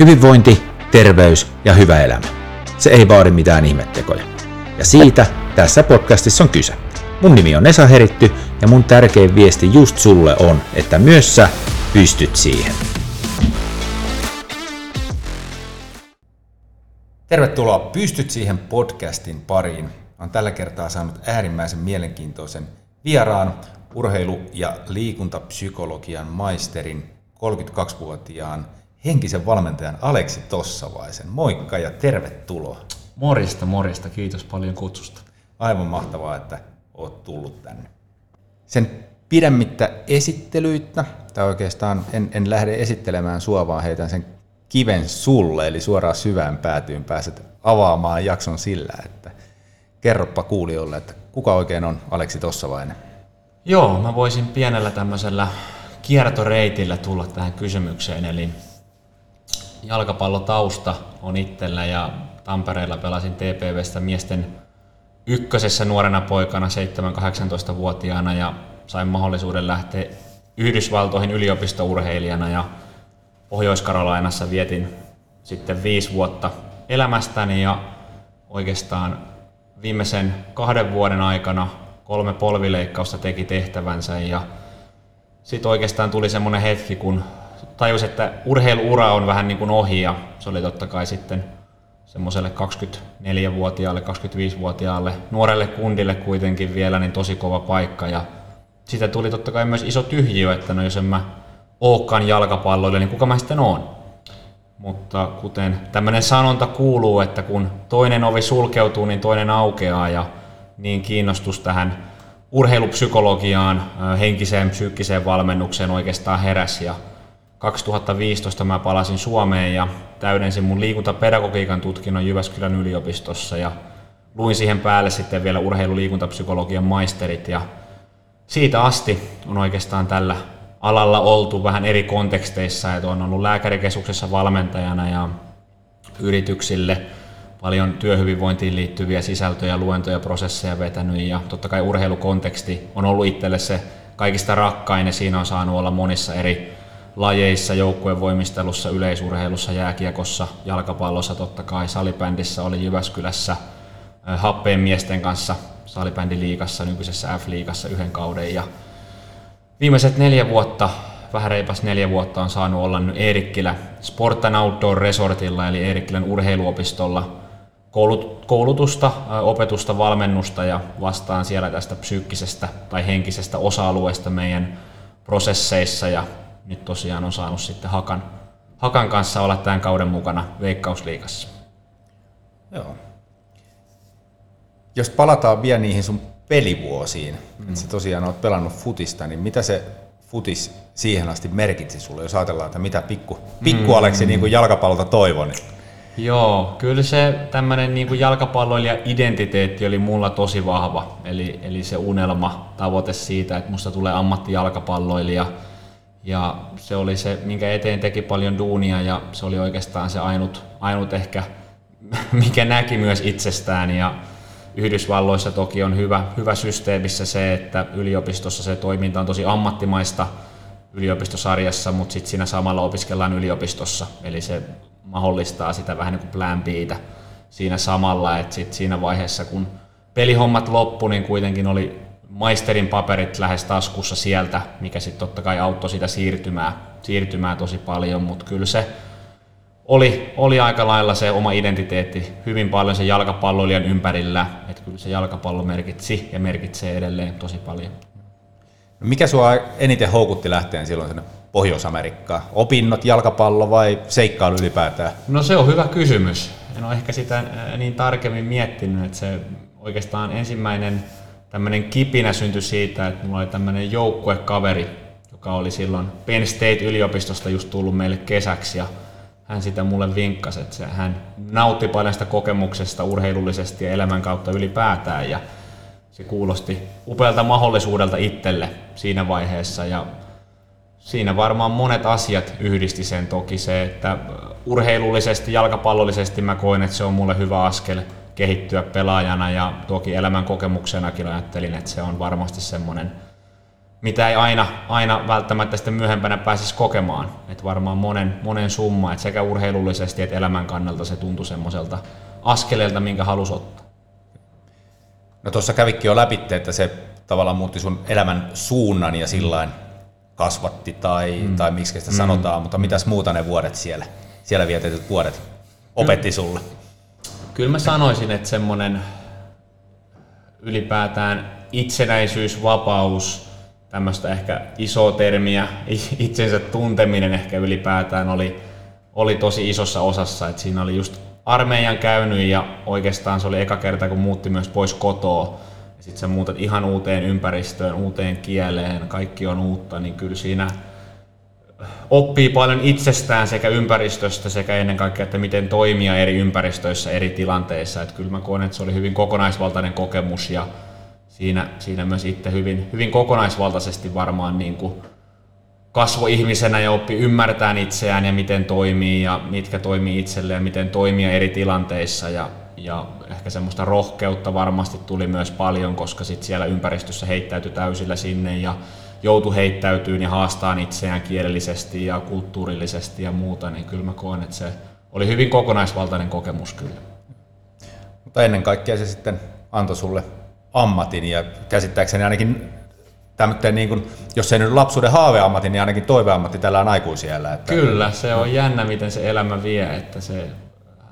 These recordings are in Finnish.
Hyvinvointi, terveys ja hyvä elämä. Se ei vaadi mitään ihmettekoja. Ja siitä tässä podcastissa on kyse. Mun nimi on Esa Heritty ja mun tärkein viesti just sulle on, että myös sä pystyt siihen. Tervetuloa Pystyt siihen podcastin pariin. Olen tällä kertaa saanut äärimmäisen mielenkiintoisen vieraan urheilu- ja liikuntapsykologian maisterin 32-vuotiaan henkisen valmentajan Aleksi Tossavaisen. Moikka ja tervetuloa. Morista, morista. Kiitos paljon kutsusta. Aivan mahtavaa, että oot tullut tänne. Sen pidemmittä esittelyitä, tai oikeastaan en, en lähde esittelemään sua, vaan heitän sen kiven sulle, eli suoraan syvään päätyyn pääset avaamaan jakson sillä, että kerroppa kuulijoille, että kuka oikein on Aleksi Tossavainen? Joo, mä voisin pienellä tämmöisellä kiertoreitillä tulla tähän kysymykseen, eli jalkapallotausta on itsellä ja Tampereella pelasin TPVstä miesten ykkösessä nuorena poikana 7-18-vuotiaana ja sain mahdollisuuden lähteä Yhdysvaltoihin yliopistourheilijana ja Pohjois-Karolainassa vietin sitten viisi vuotta elämästäni ja oikeastaan viimeisen kahden vuoden aikana kolme polvileikkausta teki tehtävänsä ja sitten oikeastaan tuli semmoinen hetki, kun tajus, että urheiluura on vähän niin kuin ohi ja se oli totta kai sitten semmoiselle 24-vuotiaalle, 25-vuotiaalle, nuorelle kundille kuitenkin vielä niin tosi kova paikka ja siitä tuli totta kai myös iso tyhjiö, että no jos en mä ookaan jalkapalloille, niin kuka mä sitten oon? Mutta kuten tämmöinen sanonta kuuluu, että kun toinen ovi sulkeutuu, niin toinen aukeaa ja niin kiinnostus tähän urheilupsykologiaan, henkiseen, psyykkiseen valmennukseen oikeastaan heräsi ja 2015 mä palasin Suomeen ja täydensin mun liikuntapedagogiikan tutkinnon Jyväskylän yliopistossa ja luin siihen päälle sitten vielä urheiluliikuntapsykologian maisterit ja siitä asti on oikeastaan tällä alalla oltu vähän eri konteksteissa, että on ollut lääkärikeskuksessa valmentajana ja yrityksille paljon työhyvinvointiin liittyviä sisältöjä, luentoja, prosesseja vetänyt ja totta kai urheilukonteksti on ollut itselle se kaikista rakkain ja siinä on saanut olla monissa eri lajeissa, joukkueen voimistelussa, yleisurheilussa, jääkiekossa, jalkapallossa totta kai, salibändissä oli Jyväskylässä happeen miesten kanssa salibändiliigassa, nykyisessä F-liigassa yhden kauden. Ja viimeiset neljä vuotta, vähän reipas neljä vuotta on saanut olla nyt Eerikkilä Sport and Outdoor Resortilla eli Eerikkilän urheiluopistolla. Koulutusta, opetusta, valmennusta ja vastaan siellä tästä psyykkisestä tai henkisestä osa-alueesta meidän prosesseissa. Ja nyt tosiaan on saanut sitten Hakan, Hakan kanssa olla tämän kauden mukana Veikkausliigassa. Joo. Jos palataan vielä niihin sun pelivuosiin, mm. että sä tosiaan oot pelannut futista, niin mitä se futis siihen asti merkitsi sulle, jos ajatellaan, että mitä pikku, pikku mm. Aleksi niin kuin jalkapallolta toivon? Joo, kyllä se tämmöinen niin jalkapalloilija-identiteetti oli mulla tosi vahva. Eli, eli se unelma, tavoite siitä, että musta tulee ammattijalkapalloilija – ja se oli se, minkä eteen teki paljon duunia ja se oli oikeastaan se ainut, ainut ehkä, mikä näki myös itsestään. Ja Yhdysvalloissa toki on hyvä, hyvä systeemissä se, että yliopistossa se toiminta on tosi ammattimaista yliopistosarjassa, mutta sitten siinä samalla opiskellaan yliopistossa. Eli se mahdollistaa sitä vähän niin kuin plan siinä samalla, että sit siinä vaiheessa kun pelihommat loppu, niin kuitenkin oli maisterin paperit lähes taskussa sieltä, mikä sitten totta kai auttoi sitä siirtymää, siirtymää tosi paljon, mutta kyllä se oli, oli aika lailla se oma identiteetti hyvin paljon sen jalkapalloilijan ympärillä, että kyllä se jalkapallo merkitsi ja merkitsee edelleen tosi paljon. No mikä sua eniten houkutti lähteen silloin sinne Pohjois-Amerikkaan? Opinnot, jalkapallo vai seikkailu ylipäätään? No se on hyvä kysymys. En ole ehkä sitä niin tarkemmin miettinyt, että se oikeastaan ensimmäinen tämmöinen kipinä syntyi siitä, että mulla oli tämmöinen joukkuekaveri, joka oli silloin Penn State-yliopistosta just tullut meille kesäksi ja hän sitä mulle vinkkasi, että se, hän nautti paljon sitä kokemuksesta urheilullisesti ja elämän kautta ylipäätään ja se kuulosti upealta mahdollisuudelta itselle siinä vaiheessa ja siinä varmaan monet asiat yhdisti sen toki se, että urheilullisesti, jalkapallollisesti mä koin, että se on mulle hyvä askel kehittyä pelaajana ja toki elämän kokemuksenakin ajattelin, että se on varmasti semmoinen, mitä ei aina, aina välttämättä sitten myöhempänä pääsisi kokemaan. Että varmaan monen, monen summa, että sekä urheilullisesti että elämän kannalta se tuntui semmoiselta askeleelta, minkä halusi ottaa. No tuossa kävikin jo läpi, että se tavallaan muutti sun elämän suunnan ja sillain kasvatti tai, mm. tai miksi sitä mm. sanotaan, mutta mitäs muuta ne vuodet siellä, siellä vietetyt vuodet opetti sulle? Kyllä mä sanoisin, että semmoinen ylipäätään itsenäisyys, vapaus, tämmöistä ehkä isoa termiä, itsensä tunteminen ehkä ylipäätään oli, oli tosi isossa osassa, että siinä oli just armeijan käynyt ja oikeastaan se oli eka kerta, kun muutti myös pois kotoa. Sitten sä muutat ihan uuteen ympäristöön, uuteen kieleen, kaikki on uutta, niin kyllä siinä oppii paljon itsestään sekä ympäristöstä sekä ennen kaikkea, että miten toimia eri ympäristöissä, eri tilanteissa. Että kyllä mä koen, että se oli hyvin kokonaisvaltainen kokemus ja siinä, siinä myös itse hyvin, hyvin kokonaisvaltaisesti varmaan niin kuin kasvo ihmisenä ja oppi ymmärtää itseään ja miten toimii ja mitkä toimii itselle ja miten toimia eri tilanteissa ja, ja ehkä semmoista rohkeutta varmasti tuli myös paljon, koska sit siellä ympäristössä heittäytyi täysillä sinne ja joutui heittäytyyn ja haastaan itseään kielellisesti ja kulttuurillisesti ja muuta, niin kyllä mä koen, että se oli hyvin kokonaisvaltainen kokemus kyllä. Mutta ennen kaikkea se sitten antoi sulle ammatin ja käsittääkseni ainakin tämmöinen, niin kuin, jos ei nyt lapsuuden haaveammatti, niin ainakin toiveammatti tällä on aikuisiellä. Että... Kyllä, se on jännä, miten se elämä vie, että se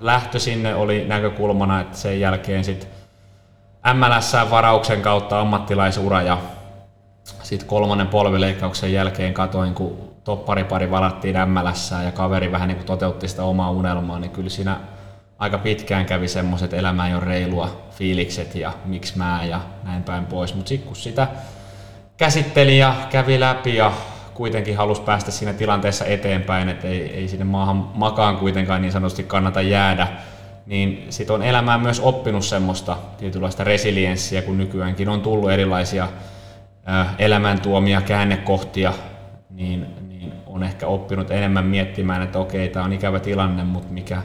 lähtö sinne oli näkökulmana, että sen jälkeen sitten MLS varauksen kautta ammattilaisura ja sitten kolmannen polvileikkauksen jälkeen katoin, kun topparipari varattiin MLS ja kaveri vähän niin kuin toteutti sitä omaa unelmaa, niin kyllä siinä aika pitkään kävi semmoiset elämä ei ole reilua fiilikset ja miksi mä ja näin päin pois. Mutta sitten kun sitä käsitteli ja kävi läpi ja kuitenkin halusi päästä siinä tilanteessa eteenpäin, että ei, ei sinne maahan makaan kuitenkaan niin sanotusti kannata jäädä, niin sitten on elämään myös oppinut semmoista tietynlaista resilienssiä, kun nykyäänkin on tullut erilaisia elämäntuomia käännekohtia, niin, niin on ehkä oppinut enemmän miettimään, että okei, tämä on ikävä tilanne, mutta mikä,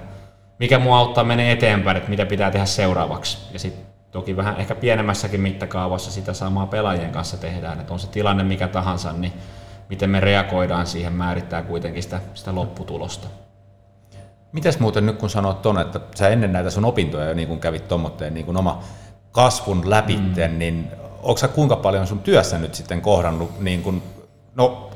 mikä mua auttaa menee eteenpäin, että mitä pitää tehdä seuraavaksi. Ja sitten toki vähän ehkä pienemmässäkin mittakaavassa sitä samaa pelaajien kanssa tehdään, että on se tilanne mikä tahansa, niin miten me reagoidaan siihen määrittää kuitenkin sitä, sitä lopputulosta. Mites muuten nyt kun sanoit ton, että sä ennen näitä sun opintoja jo niin kun kävit tuommoitteen niin oma kasvun läpitten, mm. niin onko sä kuinka paljon sun työssä nyt sitten kohdannut niin kun, no,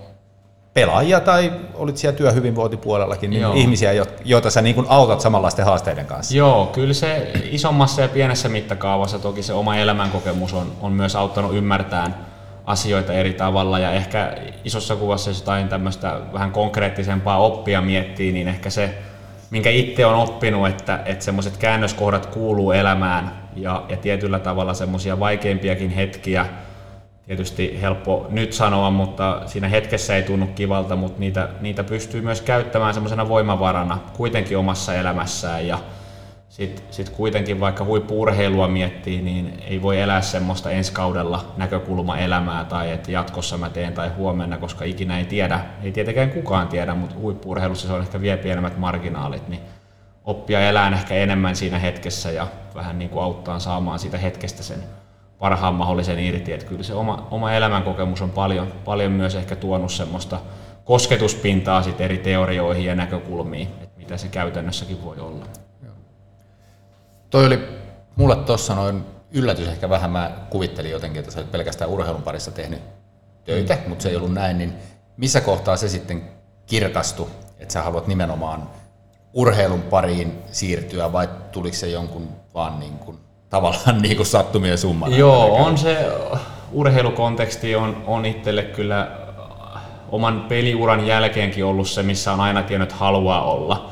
pelaajia tai olit siellä työhyvinvointipuolellakin, niin Joo. ihmisiä, joita sä niin autat samanlaisten haasteiden kanssa? Joo, kyllä se isommassa ja pienessä mittakaavassa toki se oma elämänkokemus on, on myös auttanut ymmärtämään asioita eri tavalla. Ja ehkä isossa kuvassa jos jotain tämmöistä vähän konkreettisempaa oppia miettii, niin ehkä se, minkä itse on oppinut, että, että semmoiset käännöskohdat kuuluu elämään ja, ja tietyllä tavalla semmoisia vaikeimpiakin hetkiä, tietysti helppo nyt sanoa, mutta siinä hetkessä ei tunnu kivalta, mutta niitä, niitä pystyy myös käyttämään semmoisena voimavarana kuitenkin omassa elämässään. Ja sitten sit kuitenkin vaikka huippuurheilua miettii, niin ei voi elää semmoista ensi kaudella näkökulma elämää tai että jatkossa mä teen tai huomenna, koska ikinä ei tiedä, ei tietenkään kukaan tiedä, mutta huippuurheilussa se on ehkä vielä pienemmät marginaalit, niin oppia elää ehkä enemmän siinä hetkessä ja vähän niin kuin auttaa saamaan siitä hetkestä sen parhaan mahdollisen irti. Että kyllä se oma, oma elämänkokemus on paljon, paljon myös ehkä tuonut semmoista kosketuspintaa sit eri teorioihin ja näkökulmiin, että mitä se käytännössäkin voi olla. Toi oli mulle tuossa noin yllätys ehkä vähän, mä kuvittelin jotenkin, että sä olet pelkästään urheilun parissa tehnyt töitä, mm. mutta se ei ollut näin, niin missä kohtaa se sitten kirkastui, että sä haluat nimenomaan urheilun pariin siirtyä vai tuliko se jonkun vaan niin kuin tavallaan niin kuin sattumien summana. Joo, on se urheilukonteksti on, on itselle kyllä oman peliuran jälkeenkin ollut se, missä on aina tiennyt, haluaa olla.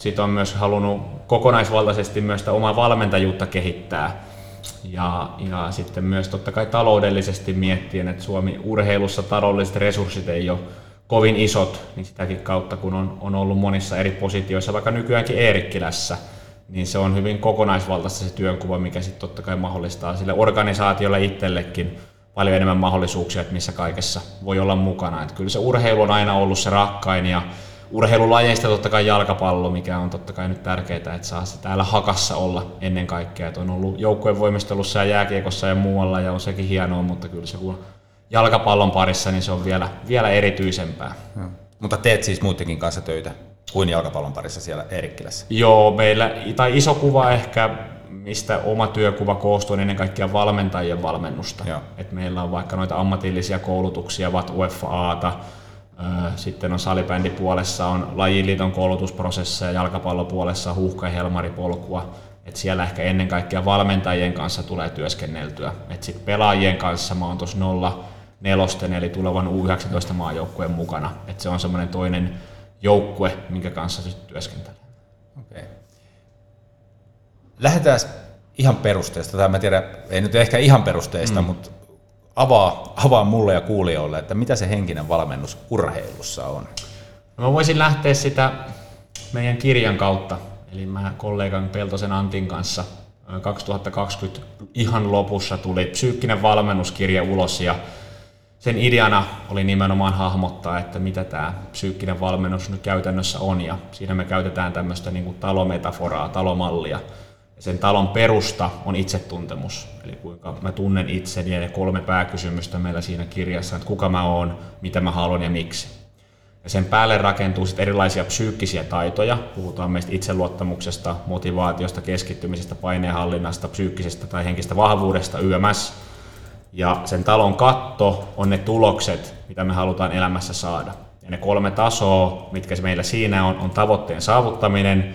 Sitten on myös halunnut kokonaisvaltaisesti myös sitä omaa valmentajuutta kehittää. Ja, ja sitten myös totta kai taloudellisesti miettien, että Suomi urheilussa taloudelliset resurssit ei ole kovin isot, niin sitäkin kautta kun on, on ollut monissa eri positioissa, vaikka nykyäänkin Eerikkilässä – niin se on hyvin kokonaisvaltaista se työnkuva, mikä sitten totta kai mahdollistaa sille organisaatiolle itsellekin paljon enemmän mahdollisuuksia, että missä kaikessa voi olla mukana. Että kyllä se urheilu on aina ollut se rakkain ja urheilulajeista totta kai jalkapallo, mikä on totta kai nyt tärkeää, että saa se täällä hakassa olla ennen kaikkea. Että on ollut joukkueen voimistelussa ja jääkiekossa ja muualla ja on sekin hienoa, mutta kyllä se kun jalkapallon parissa, niin se on vielä, vielä erityisempää. Joo. Mutta teet siis muidenkin kanssa töitä kuin jalkapallon parissa siellä Eerikkilässä? Joo, meillä, tai iso kuva ehkä, mistä oma työkuva koostuu, on ennen kaikkea valmentajien valmennusta. Joo. Et meillä on vaikka noita ammatillisia koulutuksia, VAT UFAta, sitten on salibändipuolessa on lajiliiton koulutusprosesseja, jalkapallopuolessa huuhka- ja helmaripolkua. Et siellä ehkä ennen kaikkea valmentajien kanssa tulee työskenneltyä. Et sit pelaajien kanssa mä oon tuossa nolla nelosten eli tulevan U19 maajoukkueen mukana. Et se on semmoinen toinen joukkue, minkä kanssa sitten työskentelee. Okay. Lähdetään ihan perusteesta, tai mä tiedän, ei nyt ehkä ihan perusteista, mm. mutta avaa, avaa mulle ja kuulijoille, että mitä se henkinen valmennus urheilussa on? No mä voisin lähteä sitä meidän kirjan kautta, eli mä kollegan Peltosen Antin kanssa 2020 ihan lopussa tuli psyykkinen valmennuskirja ulos ja sen ideana oli nimenomaan hahmottaa, että mitä tämä psyykkinen valmennus nyt käytännössä on ja siinä me käytetään tämmöistä niin kuin talometaforaa, talomallia. Sen talon perusta on itsetuntemus, eli kuinka mä tunnen itseni ja kolme pääkysymystä meillä siinä kirjassa, että kuka mä oon, mitä mä haluan ja miksi. Ja sen päälle rakentuu sitten erilaisia psyykkisiä taitoja. Puhutaan meistä itseluottamuksesta, motivaatiosta, keskittymisestä, paineenhallinnasta, psyykkisestä tai henkistä vahvuudesta, YMS. Ja sen talon katto on ne tulokset, mitä me halutaan elämässä saada. Ja ne kolme tasoa, mitkä meillä siinä on, on tavoitteen saavuttaminen,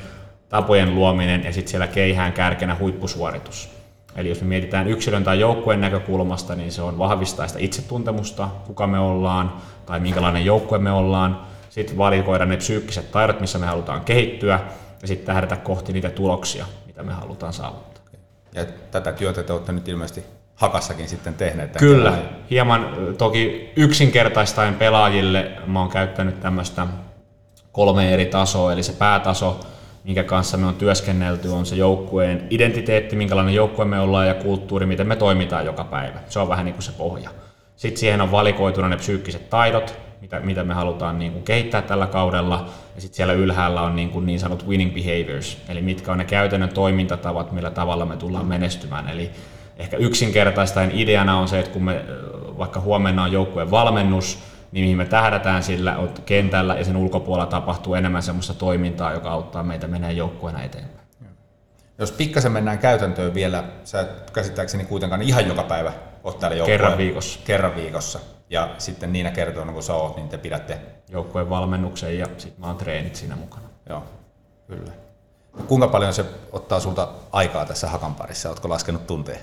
tapojen luominen ja sitten siellä keihään kärkenä huippusuoritus. Eli jos me mietitään yksilön tai joukkueen näkökulmasta, niin se on vahvistaa sitä itsetuntemusta, kuka me ollaan tai minkälainen joukkue me ollaan. Sitten valikoida ne psyykkiset taidot, missä me halutaan kehittyä ja sitten tähdätä kohti niitä tuloksia, mitä me halutaan saavuttaa. Ja tätä työtä te olette nyt ilmeisesti Hakassakin sitten tehneet. Kyllä, vai? hieman toki yksinkertaistaen pelaajille mä oon käyttänyt tämmöistä kolme eri tasoa, eli se päätaso, minkä kanssa me on työskennelty, on se joukkueen identiteetti, minkälainen joukkue me ollaan ja kulttuuri, miten me toimitaan joka päivä. Se on vähän niin kuin se pohja. Sitten siihen on valikoituna ne psyykkiset taidot, mitä, mitä me halutaan niin kuin kehittää tällä kaudella. Ja sitten siellä ylhäällä on niin, kuin niin sanotut winning behaviors, eli mitkä on ne käytännön toimintatavat, millä tavalla me tullaan menestymään. Eli ehkä yksinkertaistaen ideana on se, että kun me vaikka huomenna on joukkueen valmennus, niin mihin me tähdätään sillä on kentällä ja sen ulkopuolella tapahtuu enemmän sellaista toimintaa, joka auttaa meitä menee joukkueena eteenpäin. Jos pikkasen mennään käytäntöön vielä, sä käsittääkseni kuitenkaan ihan joka päivä oot täällä joukkueen. Kerran viikossa. Kerran viikossa. Ja sitten niinä kertoina, kun sä oot, niin te pidätte... Joukkueen valmennuksen ja sitten mä oon treenit siinä mukana. Joo, kyllä. Kuinka paljon se ottaa sulta aikaa tässä Hakan parissa? Oletko laskenut tunteja?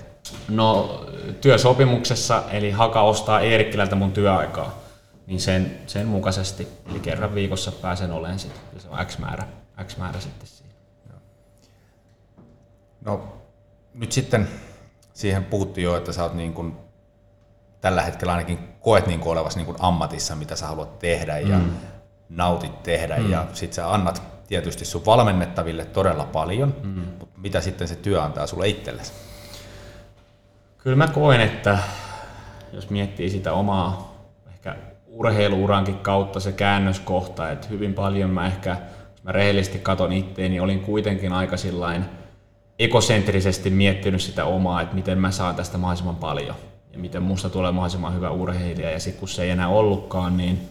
No työsopimuksessa, eli Haka ostaa Eerikkilältä mun työaikaa, niin sen, sen mukaisesti, eli kerran viikossa pääsen olemaan sitten. Se on X määrä, X määrä sitten siinä. No nyt sitten siihen puhuttiin jo, että sä oot niin kuin, tällä hetkellä ainakin koet niin kuin olevasi niin kuin ammatissa, mitä sä haluat tehdä ja mm. nautit tehdä mm. ja sit sä annat tietysti sun valmennettaville todella paljon, mm. mutta mitä sitten se työ antaa sulle itsellesi? Kyllä mä koen, että jos miettii sitä omaa urheiluurankin kautta se käännöskohta, että hyvin paljon mä ehkä, jos mä rehellisesti katon itteeni, niin olin kuitenkin aika sillain ekosentrisesti miettinyt sitä omaa, että miten mä saan tästä mahdollisimman paljon ja miten musta tulee mahdollisimman hyvä urheilija. Ja sitten kun se ei enää ollutkaan, niin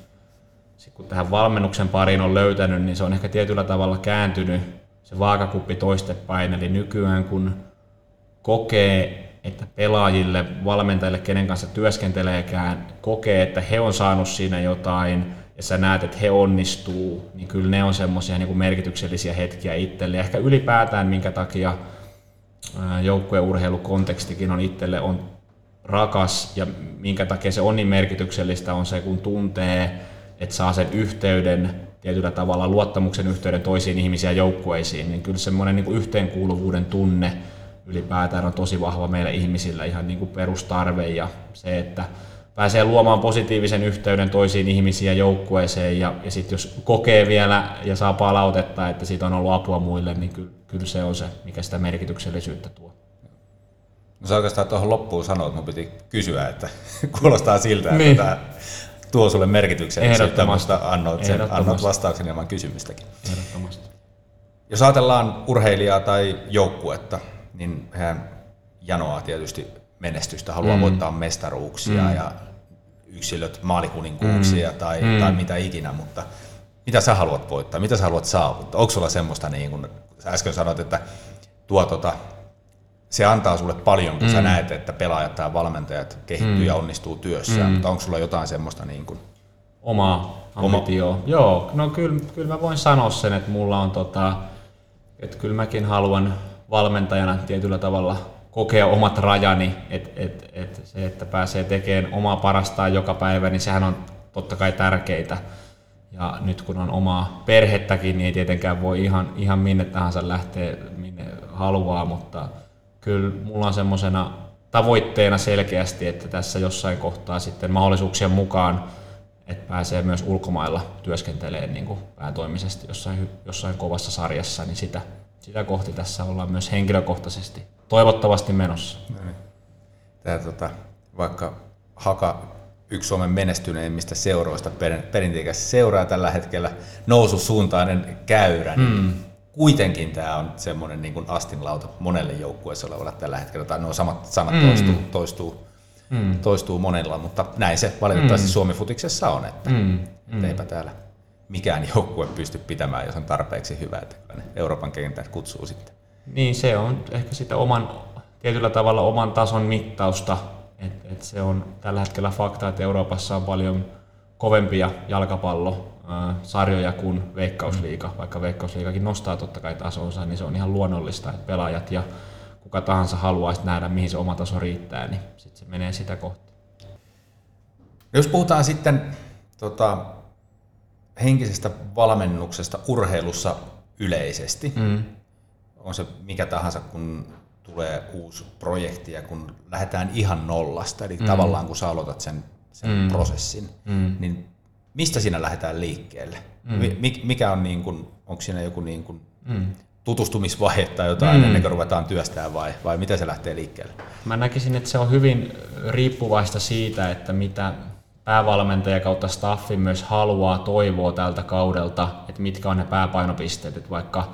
sit kun tähän valmennuksen pariin on löytänyt, niin se on ehkä tietyllä tavalla kääntynyt se vaakakuppi toistepäin. Eli nykyään kun kokee, että pelaajille, valmentajille, kenen kanssa työskenteleekään, kokee, että he on saanut siinä jotain, ja sä näet, että he onnistuu, niin kyllä ne on semmoisia niin merkityksellisiä hetkiä itselle. Ehkä ylipäätään, minkä takia joukkueurheilukontekstikin on itselle on rakas ja minkä takia se on niin merkityksellistä on se, kun tuntee että saa sen yhteyden, tietyllä tavalla luottamuksen yhteyden toisiin ihmisiin ja joukkueisiin, niin kyllä semmoinen niin yhteenkuuluvuuden tunne ylipäätään on tosi vahva meillä ihmisillä ihan niin kuin perustarve ja se, että pääsee luomaan positiivisen yhteyden toisiin ihmisiin ja joukkueeseen ja, ja sitten jos kokee vielä ja saa palautetta, että siitä on ollut apua muille, niin kyllä, kyllä se on se, mikä sitä merkityksellisyyttä tuo. No sä oikeastaan tuohon loppuun sanoit, että piti kysyä, että kuulostaa siltä, että niin. tämä tuo sulle merkityksellisyyttä, mutta annoit, sen, annoit vastauksen ilman kysymystäkin. Ehdottomasti. Jos ajatellaan urheilijaa tai joukkuetta, niin hän janoaa tietysti menestystä, haluaa mm. voittaa mestaruuksia mm. ja yksilöt maalikuninkuuksia mm. tai, mm. tai mitä ikinä, mutta mitä sä haluat voittaa, mitä sä haluat saavuttaa? Onko sulla semmoista, niin kuin sä äsken sanoit, että tuo, tota, se antaa sulle paljon, kun mm. sä näet, että pelaajat tai valmentajat kehittyy mm. ja onnistuu työssään, mm. mutta onko sulla jotain semmoista niin kuin, Oma ambitio. Oma. Joo, no kyllä, kyllä mä voin sanoa sen, että mulla on tota, että kyllä mäkin haluan valmentajana tietyllä tavalla kokea omat rajani, että et, et se, että pääsee tekemään omaa parastaan joka päivä, niin sehän on totta kai tärkeitä. Ja nyt kun on omaa perhettäkin, niin ei tietenkään voi ihan, ihan minne tahansa lähteä, minne haluaa, mutta kyllä mulla on semmoisena tavoitteena selkeästi, että tässä jossain kohtaa sitten mahdollisuuksien mukaan, että pääsee myös ulkomailla työskentelemään niin kuin päätoimisesti jossain, jossain kovassa sarjassa, niin sitä, sitä kohti tässä ollaan myös henkilökohtaisesti toivottavasti menossa. Tämä, tota, vaikka Haka yksi Suomen menestyneimmistä seuroista perinteikäs seuraa tällä hetkellä noususuuntainen käyrä, niin mm. kuitenkin tämä on semmoinen niin kuin astinlauta monelle joukkueessa olevalle tällä hetkellä, tai nuo samat sanat mm. toistuu, toistuu, mm. toistuu monella, mutta näin se valitettavasti mm. Suomi-futiksessa on, että mm. Mm. eipä täällä mikään joukkue pysty pitämään, jos on tarpeeksi hyvä, että Euroopan kentät kutsuu sitten. Niin, se on ehkä sitä oman, tietyllä tavalla oman tason mittausta, et, et se on tällä hetkellä fakta, että Euroopassa on paljon kovempia jalkapallosarjoja kuin Veikkausliiga, vaikka Veikkausliigakin nostaa totta kai tasonsa, niin se on ihan luonnollista, että pelaajat ja kuka tahansa haluaisi nähdä, mihin se oma taso riittää, niin sitten se menee sitä kohti. Jos puhutaan sitten tota, henkisestä valmennuksesta urheilussa yleisesti, mm. on se mikä tahansa, kun tulee uusi projekti ja kun lähdetään ihan nollasta, eli mm. tavallaan kun sä aloitat sen, sen mm. prosessin, mm. niin mistä siinä lähdetään liikkeelle? Mm. Mikä on niin kuin, onko siinä joku niin kuin mm. tutustumisvaihe tai jotain mm. ennen kuin ruvetaan työstää vai, vai miten se lähtee liikkeelle? Mä näkisin, että se on hyvin riippuvaista siitä, että mitä päävalmentaja kautta staffi myös haluaa, toivoa tältä kaudelta, että mitkä on ne pääpainopisteet, että vaikka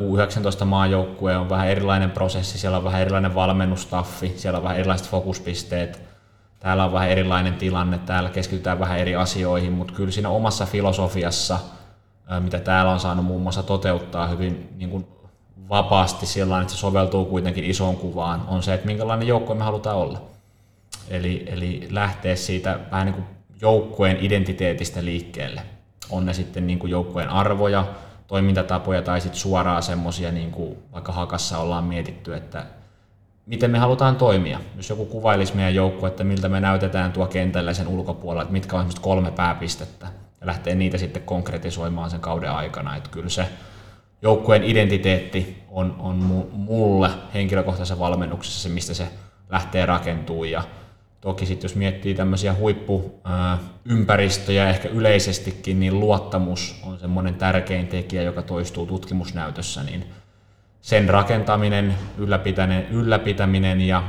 U19-maajoukkue on vähän erilainen prosessi, siellä on vähän erilainen valmennustaffi, siellä on vähän erilaiset fokuspisteet, täällä on vähän erilainen tilanne, täällä keskitytään vähän eri asioihin, mutta kyllä siinä omassa filosofiassa, mitä täällä on saanut muun muassa toteuttaa hyvin niin kuin vapaasti sillä että se soveltuu kuitenkin isoon kuvaan, on se, että minkälainen joukkue me halutaan olla. Eli, eli lähteä siitä vähän niin kuin joukkueen identiteetistä liikkeelle. On ne sitten niin kuin joukkueen arvoja, toimintatapoja tai sitten suoraan semmoisia, niin vaikka Hakassa ollaan mietitty, että miten me halutaan toimia. Jos joku kuvailisi meidän joukkue, että miltä me näytetään tuo kentällä sen ulkopuolella, että mitkä on kolme pääpistettä, ja lähtee niitä sitten konkretisoimaan sen kauden aikana. Että kyllä se joukkueen identiteetti on, on mulle henkilökohtaisessa valmennuksessa se, mistä se lähtee rakentumaan. Ja Toki sitten jos miettii tämmöisiä huippuympäristöjä ehkä yleisestikin, niin luottamus on semmoinen tärkein tekijä, joka toistuu tutkimusnäytössä, niin sen rakentaminen, ylläpitäminen, ja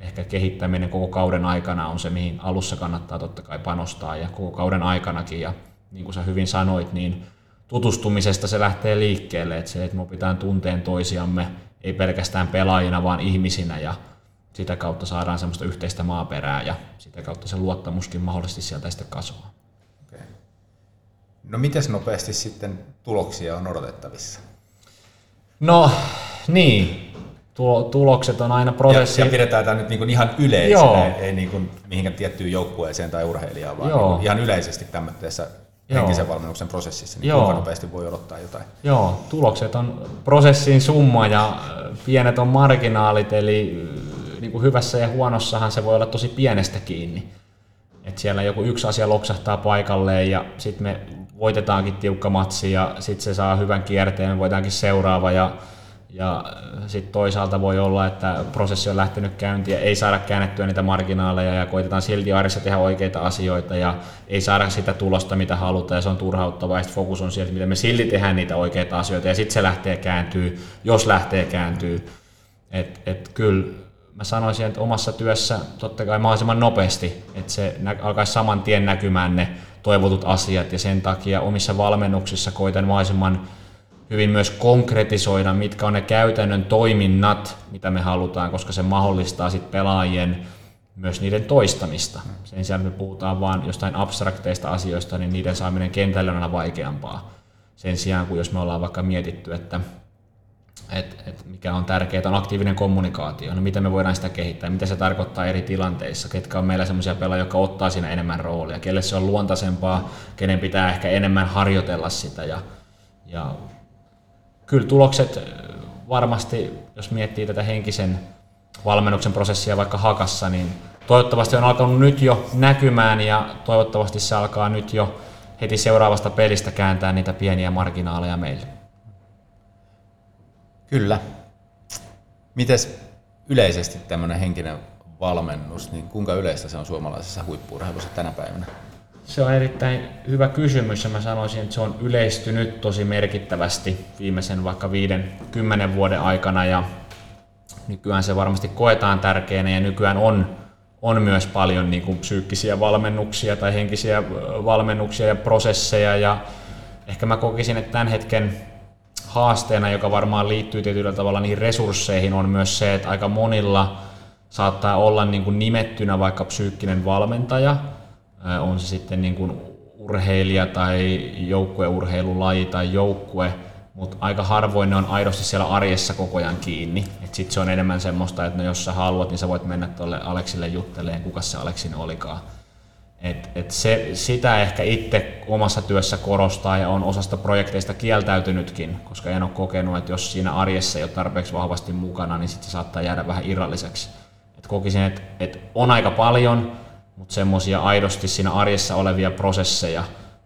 ehkä kehittäminen koko kauden aikana on se, mihin alussa kannattaa totta kai panostaa ja koko kauden aikanakin. Ja niin kuin sä hyvin sanoit, niin tutustumisesta se lähtee liikkeelle, että se, että me opitaan tunteen toisiamme, ei pelkästään pelaajina, vaan ihmisinä ja sitä kautta saadaan semmoista yhteistä maaperää ja sitä kautta se luottamuskin mahdollisesti sieltä sitten kasvaa. Okay. No miten nopeasti sitten tuloksia on odotettavissa? No niin, tulokset on aina prosessi. Ja, ja pidetään tämä nyt niin kuin ihan yleisenä, Joo. ei, ei niin kuin mihinkään tiettyyn joukkueeseen tai urheilijaan, vaan Joo. Niin ihan yleisesti tämmöisessä henkisen valmennuksen prosessissa, niin Joo. kuinka nopeasti voi odottaa jotain? Joo, tulokset on prosessin summa ja pienet on marginaalit, eli niin kuin hyvässä ja huonossahan se voi olla tosi pienestä kiinni. että siellä joku yksi asia loksahtaa paikalleen ja sitten me voitetaankin tiukka matsi ja sitten se saa hyvän kierteen, me voitaankin seuraava ja, ja sitten toisaalta voi olla, että prosessi on lähtenyt käyntiin ja ei saada käännettyä niitä marginaaleja ja koitetaan silti arjessa tehdä oikeita asioita ja ei saada sitä tulosta, mitä halutaan ja se on turhauttavaa ja fokus on sieltä, miten me silti tehdään niitä oikeita asioita ja sitten se lähtee kääntyy, jos lähtee kääntyy. Että et kyllä mä sanoisin, että omassa työssä totta kai mahdollisimman nopeasti, että se alkaisi saman tien näkymään ne toivotut asiat ja sen takia omissa valmennuksissa koitan mahdollisimman hyvin myös konkretisoida, mitkä on ne käytännön toiminnat, mitä me halutaan, koska se mahdollistaa sitten pelaajien myös niiden toistamista. Sen sijaan, me puhutaan vain jostain abstrakteista asioista, niin niiden saaminen kentälle on aina vaikeampaa. Sen sijaan, kun jos me ollaan vaikka mietitty, että et, et mikä on tärkeää, on aktiivinen kommunikaatio. No miten me voidaan sitä kehittää, mitä se tarkoittaa eri tilanteissa, ketkä on meillä sellaisia pelaajia, jotka ottaa siinä enemmän roolia, kelle se on luontaisempaa, kenen pitää ehkä enemmän harjoitella sitä. Ja, ja kyllä tulokset varmasti, jos miettii tätä henkisen valmennuksen prosessia vaikka Hakassa, niin toivottavasti on alkanut nyt jo näkymään ja toivottavasti se alkaa nyt jo heti seuraavasta pelistä kääntää niitä pieniä marginaaleja meille. Kyllä. Mites yleisesti tämmöinen henkinen valmennus, niin kuinka yleistä se on suomalaisessa huippurheilussa tänä päivänä? Se on erittäin hyvä kysymys ja mä sanoisin, että se on yleistynyt tosi merkittävästi viimeisen vaikka viiden, kymmenen vuoden aikana ja nykyään se varmasti koetaan tärkeänä ja nykyään on, on myös paljon niin kuin psyykkisiä valmennuksia tai henkisiä valmennuksia ja prosesseja ja ehkä mä kokisin, että tämän hetken haasteena, joka varmaan liittyy tietyllä tavalla niihin resursseihin, on myös se, että aika monilla saattaa olla niin kuin nimettynä vaikka psyykkinen valmentaja, on se sitten niin kuin urheilija tai joukkueurheilulaji tai joukkue, mutta aika harvoin ne on aidosti siellä arjessa koko ajan kiinni. Sitten se on enemmän semmoista, että no jos sä haluat, niin sä voit mennä tuolle Aleksille jutteleen, kuka se Aleksin olikaan. Et, et se, sitä ehkä itse omassa työssä korostaa ja on osasta projekteista kieltäytynytkin, koska en ole kokenut, että jos siinä arjessa ei ole tarpeeksi vahvasti mukana, niin sitten se saattaa jäädä vähän irralliseksi. Et kokisin, että et on aika paljon, mutta semmoisia aidosti siinä arjessa olevia prosesseja,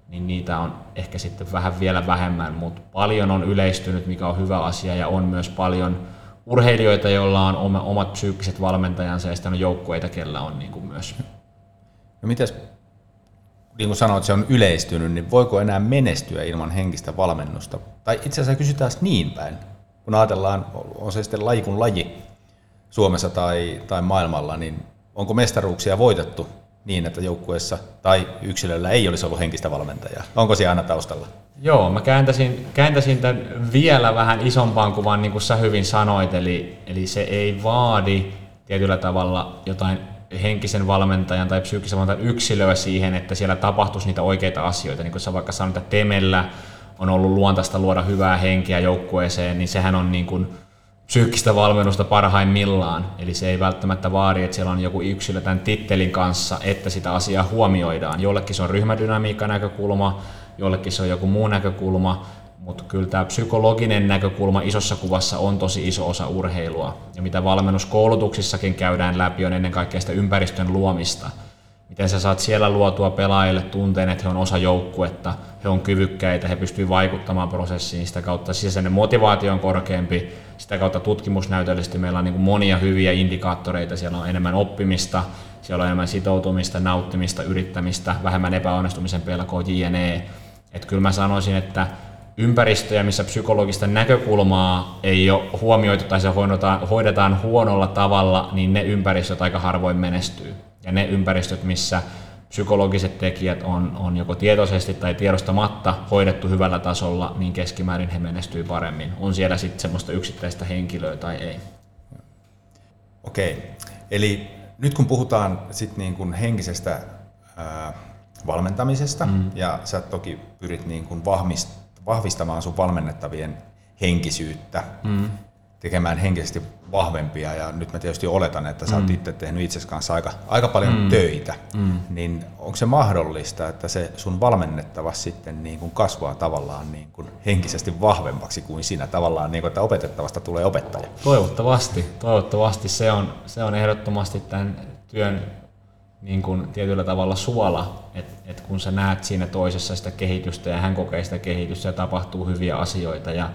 niin niitä on ehkä sitten vähän vielä vähemmän, mutta paljon on yleistynyt, mikä on hyvä asia ja on myös paljon urheilijoita, joilla on omat psyykkiset valmentajansa ja sitten on joukkueita, kellä on niin kuin myös No mitäs, niin kuin sanoit, se on yleistynyt, niin voiko enää menestyä ilman henkistä valmennusta? Tai itse asiassa kysytään niin päin, kun ajatellaan, on se sitten laji kuin laji Suomessa tai, tai maailmalla, niin onko mestaruuksia voitettu niin, että joukkueessa tai yksilöllä ei olisi ollut henkistä valmentajaa? Onko se aina taustalla? Joo, mä kääntäisin, kääntäisin tämän vielä vähän isompaan kuvaan, niin kuin sä hyvin sanoit, eli, eli se ei vaadi tietyllä tavalla jotain henkisen valmentajan tai psyykkisen valmentajan yksilöä siihen, että siellä tapahtuisi niitä oikeita asioita. Niin kuin sä vaikka sanoit, että Temellä on ollut luontaista luoda hyvää henkeä joukkueeseen, niin sehän on niin kuin psyykkistä valmennusta parhaimmillaan. Eli se ei välttämättä vaadi, että siellä on joku yksilö tämän tittelin kanssa, että sitä asiaa huomioidaan. Jollekin se on ryhmädynamiikka näkökulma, jollekin se on joku muu näkökulma, mutta kyllä tämä psykologinen näkökulma isossa kuvassa on tosi iso osa urheilua. Ja mitä valmennuskoulutuksissakin käydään läpi, on ennen kaikkea sitä ympäristön luomista. Miten sä saat siellä luotua pelaajille tunteen, että he on osa joukkuetta, he on kyvykkäitä, he pystyvät vaikuttamaan prosessiin, sitä kautta sisäinen motivaatio on korkeampi, sitä kautta tutkimusnäytöllisesti meillä on niin monia hyviä indikaattoreita, siellä on enemmän oppimista, siellä on enemmän sitoutumista, nauttimista, yrittämistä, vähemmän epäonnistumisen pelkoa, jne. Että kyllä mä sanoisin, että ympäristöjä, missä psykologista näkökulmaa ei ole huomioitu tai se hoidetaan, hoidetaan huonolla tavalla, niin ne ympäristöt aika harvoin menestyy. Ja ne ympäristöt, missä psykologiset tekijät on, on joko tietoisesti tai tiedostamatta hoidettu hyvällä tasolla, niin keskimäärin he menestyy paremmin. On siellä sitten semmoista yksittäistä henkilöä tai ei. Okei, eli nyt kun puhutaan sit niin kuin henkisestä ää, valmentamisesta, mm. ja sä toki pyrit niin kuin vahvistamaan vahvistamaan sun valmennettavien henkisyyttä, mm. tekemään henkisesti vahvempia. Ja nyt mä tietysti oletan, että sä mm. oot itse tehnyt itse kanssa aika, aika paljon mm. töitä. Mm. Niin onko se mahdollista, että se sun valmennettava sitten niin kuin kasvaa tavallaan niin kuin henkisesti vahvemmaksi kuin sinä tavallaan, niin kuin, että opetettavasta tulee opettaja? Toivottavasti. Toivottavasti se on, se on ehdottomasti tämän työn niin kuin tietyllä tavalla suola, että et kun sä näet siinä toisessa sitä kehitystä ja hän kokee sitä kehitystä ja tapahtuu hyviä asioita. Ja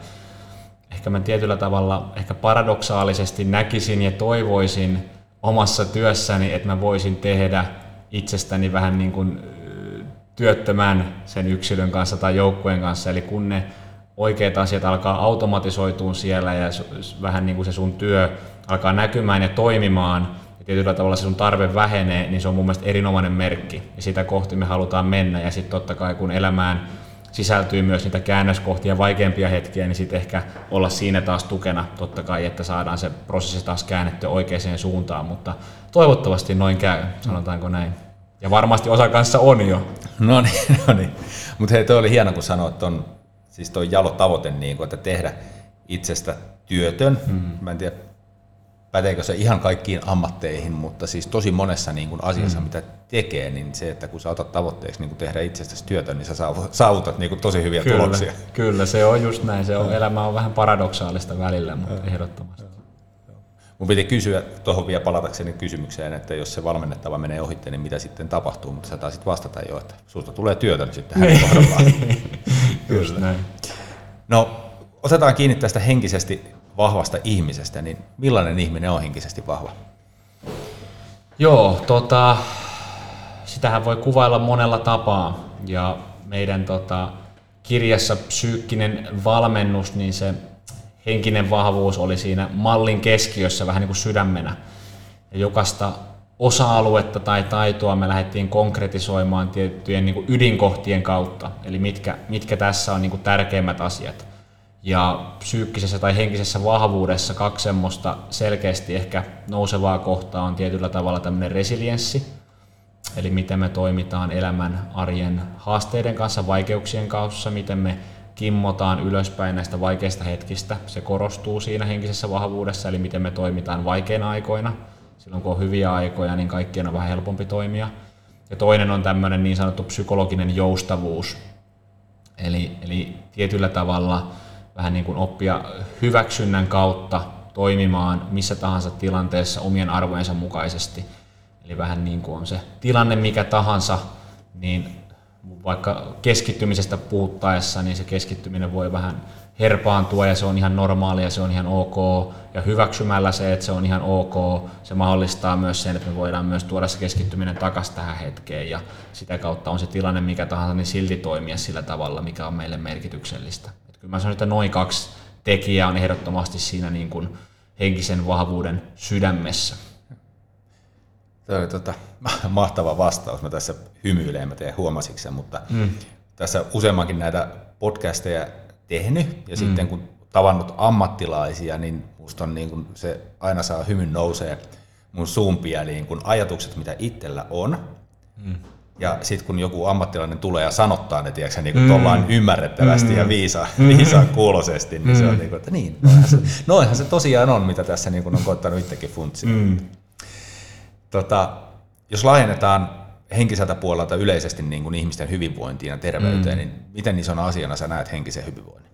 ehkä mä tietyllä tavalla ehkä paradoksaalisesti näkisin ja toivoisin omassa työssäni, että mä voisin tehdä itsestäni vähän niin kuin työttömän sen yksilön kanssa tai joukkueen kanssa, eli kun ne oikeat asiat alkaa automatisoituun siellä ja vähän niin kuin se sun työ alkaa näkymään ja toimimaan, tietyllä tavalla se sun tarve vähenee, niin se on mun mielestä erinomainen merkki. Ja sitä kohti me halutaan mennä. Ja sitten totta kai kun elämään sisältyy myös niitä käännöskohtia, vaikeampia hetkiä, niin sitten ehkä olla siinä taas tukena totta kai, että saadaan se prosessi taas käännettyä oikeaan suuntaan, mutta toivottavasti noin käy, sanotaanko näin. Ja varmasti osa kanssa on jo. No niin, no niin. Mutta hei, toi oli hieno, kun sanoit on siis toi jalo tavoite, niin kun, että tehdä itsestä työtön. Mm. Mä en tiedä, päteekö se ihan kaikkiin ammatteihin, mutta siis tosi monessa niin kuin asiassa, mm. mitä tekee, niin se, että kun sä otat tavoitteeksi niin kuin tehdä itsestäsi työtä, niin sä saavutat niin kuin tosi hyviä kyllä, tuloksia. Kyllä, se on just näin. Se on, elämä on vähän paradoksaalista välillä, mutta ja. ehdottomasti. Mun piti kysyä tuohon vielä palatakseni kysymykseen, että jos se valmennettava menee ohitte, niin mitä sitten tapahtuu, mutta sä taisit vastata jo, että sulta tulee työtä nyt sitten hänen kohdallaan. Just näin. No, otetaan kiinni tästä henkisesti vahvasta ihmisestä, niin millainen ihminen on henkisesti vahva? Joo, tota, sitähän voi kuvailla monella tapaa ja meidän tota, kirjassa Psyykkinen valmennus, niin se henkinen vahvuus oli siinä mallin keskiössä vähän niin kuin sydämenä. Ja jokaista osa-aluetta tai taitoa me lähdettiin konkretisoimaan tiettyjen niin kuin ydinkohtien kautta, eli mitkä, mitkä tässä on niin kuin tärkeimmät asiat. Ja psyykkisessä tai henkisessä vahvuudessa kaksi semmoista selkeästi ehkä nousevaa kohtaa on tietyllä tavalla tämmöinen resilienssi, eli miten me toimitaan elämän arjen haasteiden kanssa, vaikeuksien kanssa, miten me kimmotaan ylöspäin näistä vaikeista hetkistä. Se korostuu siinä henkisessä vahvuudessa, eli miten me toimitaan vaikeina aikoina. Silloin kun on hyviä aikoja, niin kaikkien on vähän helpompi toimia. Ja toinen on tämmöinen niin sanottu psykologinen joustavuus. Eli, eli tietyllä tavalla vähän niin kuin oppia hyväksynnän kautta toimimaan missä tahansa tilanteessa omien arvojensa mukaisesti. Eli vähän niin kuin on se tilanne mikä tahansa, niin vaikka keskittymisestä puhuttaessa, niin se keskittyminen voi vähän herpaantua ja se on ihan normaalia, se on ihan ok. Ja hyväksymällä se, että se on ihan ok, se mahdollistaa myös sen, että me voidaan myös tuoda se keskittyminen takaisin tähän hetkeen ja sitä kautta on se tilanne mikä tahansa, niin silti toimia sillä tavalla, mikä on meille merkityksellistä. Kyllä mä sanon, että noin kaksi tekijää on ehdottomasti siinä niin kuin henkisen vahvuuden sydämessä. Tuo oli tota, mahtava vastaus. Mä tässä hymyilen, mä teen huomasiksi mutta mm. tässä useammankin näitä podcasteja tehnyt ja mm. sitten kun tavannut ammattilaisia, niin musta on niin kun se aina saa hymyn nousee mun suumpia niin kun ajatukset, mitä itsellä on. Mm. Ja sitten kun joku ammattilainen tulee ja sanottaa ne, tiedätkö, niin kuin mm. ymmärrettävästi mm. ja viisa, mm. viisaan kuulosesti, niin mm. se on niin kuin, että niin, noinhan se, noinhan se tosiaan on, mitä tässä niin kuin on koittanut itsekin funtsia. Mm. Tota, jos laajennetaan henkiseltä puolelta yleisesti niin kuin ihmisten hyvinvointiin ja terveyteen, mm. niin miten isona asiana sä näet henkisen hyvinvoinnin?